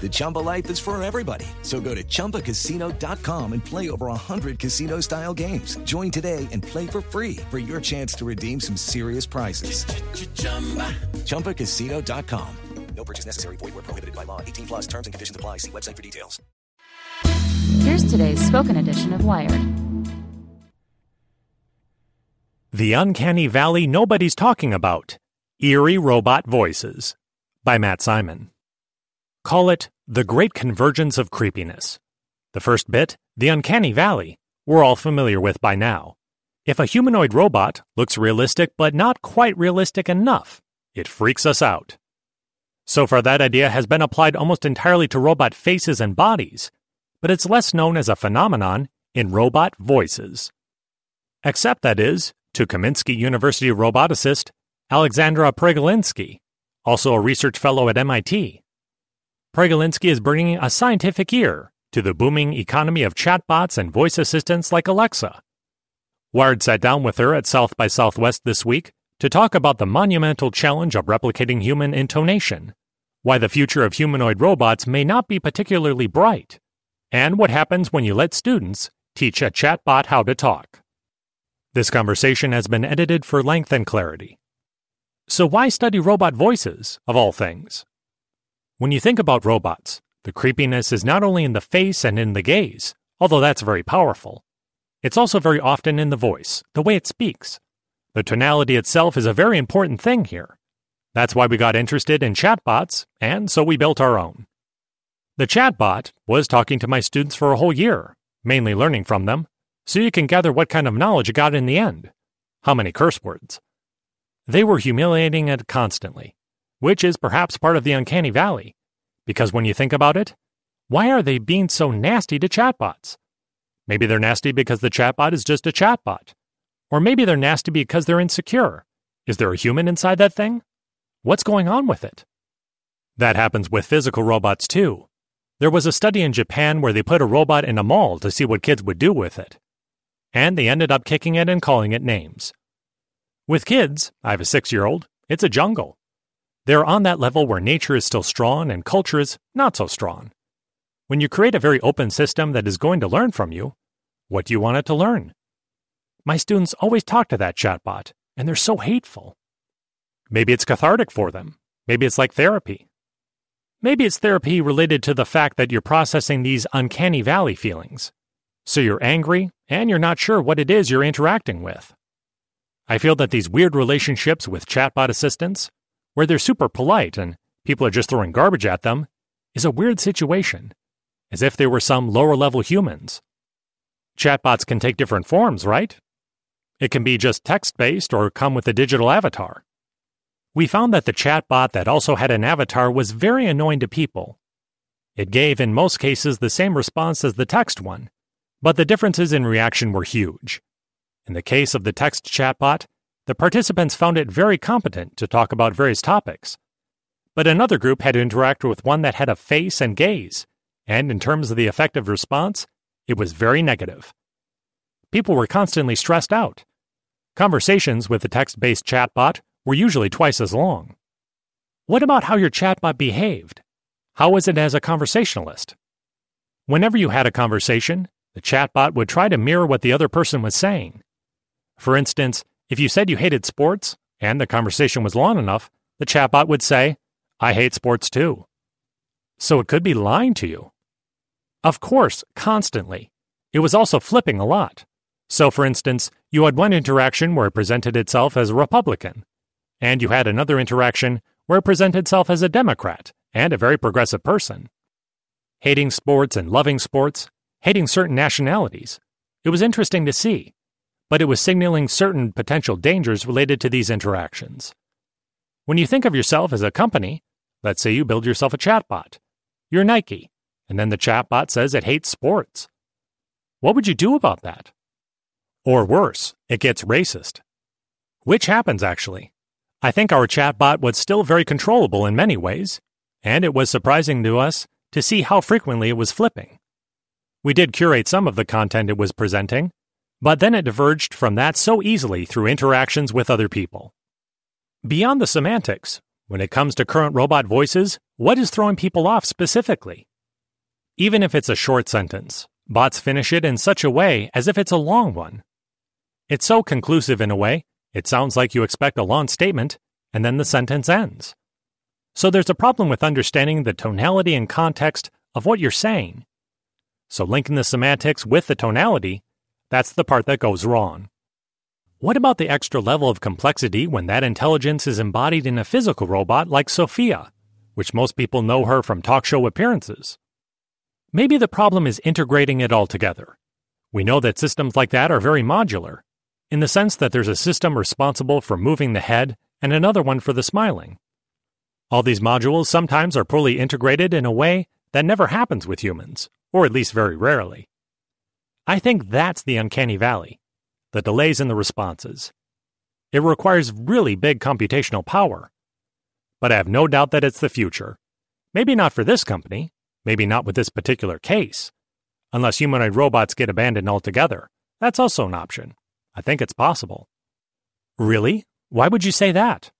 The Chumba life is for everybody. So go to ChumbaCasino.com and play over 100 casino style games. Join today and play for free for your chance to redeem some serious prizes. ChumbaCasino.com. No purchase necessary. Void where prohibited by law. 18 plus terms and conditions apply. See website for details. Here's today's spoken edition of Wired. The Uncanny Valley Nobody's Talking About Eerie Robot Voices by Matt Simon. Call it the Great Convergence of Creepiness. The first bit, the Uncanny Valley, we're all familiar with by now. If a humanoid robot looks realistic but not quite realistic enough, it freaks us out. So far, that idea has been applied almost entirely to robot faces and bodies, but it's less known as a phenomenon in robot voices. Except, that is, to Kozminski University roboticist Aleksandra Przegalinska, also a research fellow at MIT. Przegalinska is bringing a scientific ear to the booming economy of chatbots and voice assistants like Alexa. Wired sat down with her at South by Southwest this week to talk about the monumental challenge of replicating human intonation, why the future of humanoid robots may not be particularly bright, and what happens when you let students teach a chatbot how to talk. This conversation has been edited for length and clarity. So, why study robot voices, of all things? When you think about robots, the creepiness is not only in the face and in the gaze, although that's very powerful. It's also very often in the voice, the way it speaks. The tonality itself is a very important thing here. That's why we got interested in chatbots, and so we built our own. The chatbot was talking to my students for a whole year, mainly learning from them, so you can gather what kind of knowledge it got in the end. How many curse words? They were humiliating it constantly, which is perhaps part of the uncanny valley, because when you think about it, why are they being so nasty to chatbots? Maybe they're nasty because the chatbot is just a chatbot. Or maybe they're nasty because they're insecure. Is there a human inside that thing? What's going on with it? That happens with physical robots too. There was a study in Japan where they put a robot in a mall to see what kids would do with it. And they ended up kicking it and calling it names. With kids, I have a six year old, it's a jungle. They're on that level where nature is still strong and culture is not so strong. When you create a very open system that is going to learn from you, what do you want it to learn? My students always talk to that chatbot, and they're so hateful. Maybe it's cathartic for them. Maybe it's like therapy. Maybe it's therapy related to the fact that you're processing these uncanny valley feelings. So you're angry, and you're not sure what it is you're interacting with. I feel that these weird relationships with chatbot assistants, where they're super polite and people are just throwing garbage at them, is a weird situation, as if they were some lower level humans. Chatbots can take different forms, right? It can be just text based or come with a digital avatar. We found that the chatbot that also had an avatar was very annoying to people. It gave, in most cases, the same response as the text one, but the differences in reaction were huge. In the case of the text chatbot, the participants found it very competent to talk about various topics. But another group had to interact with one that had a face and gaze, and in terms of the affective response, it was very negative. People were constantly stressed out. Conversations with the text based chatbot were usually twice as long. What about how your chatbot behaved? How was it as a conversationalist? Whenever you had a conversation, the chatbot would try to mirror what the other person was saying. For instance, if you said you hated sports and the conversation was long enough, the chatbot would say, I hate sports too. So it could be lying to you. Of course, constantly. It was also flipping a lot. So, for instance, you had one interaction where it presented itself as a Republican, and you had another interaction where it presented itself as a Democrat and a very progressive person. Hating sports and loving sports, hating certain nationalities. It was interesting to see, but it was signaling certain potential dangers related to these interactions. When you think of yourself as a company, let's say you build yourself a chatbot. You're Nike, and then the chatbot says it hates sports. What would you do about that? Or worse, it gets racist. Which happens actually. I think our chatbot was still very controllable in many ways, and it was surprising to us to see how frequently it was flipping. We did curate some of the content it was presenting, but then it diverged from that so easily through interactions with other people. Beyond the semantics, when it comes to current robot voices, what is throwing people off specifically? Even if it's a short sentence, bots finish it in such a way as if it's a long one. It's so conclusive in a way, it sounds like you expect a long statement, and then the sentence ends. So there's a problem with understanding the tonality and context of what you're saying. So linking the semantics with the tonality, that's the part that goes wrong. What about the extra level of complexity when that intelligence is embodied in a physical robot like Sophia, which most people know her from talk show appearances? Maybe the problem is integrating it all together. We know that systems like that are very modular, in the sense that there's a system responsible for moving the head and another one for the smiling. All these modules sometimes are poorly integrated in a way that never happens with humans, or at least very rarely. I think that's the uncanny valley the delays in the responses. It requires really big computational power. But I have no doubt that it's the future. Maybe not for this company, maybe not with this particular case. Unless humanoid robots get abandoned altogether. That's also an option. I think it's possible. Really? Why would you say that?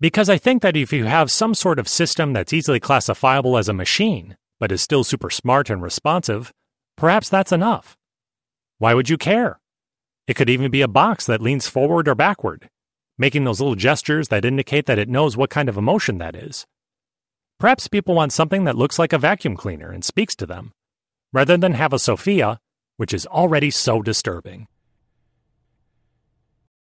Because I think that if you have some sort of system that's easily classifiable as a machine, but is still super smart and responsive, perhaps that's enough. Why would you care? It could even be a box that leans forward or backward, making those little gestures that indicate that it knows what kind of emotion that is. Perhaps people want something that looks like a vacuum cleaner and speaks to them, rather than have a Sophia, which is already so disturbing.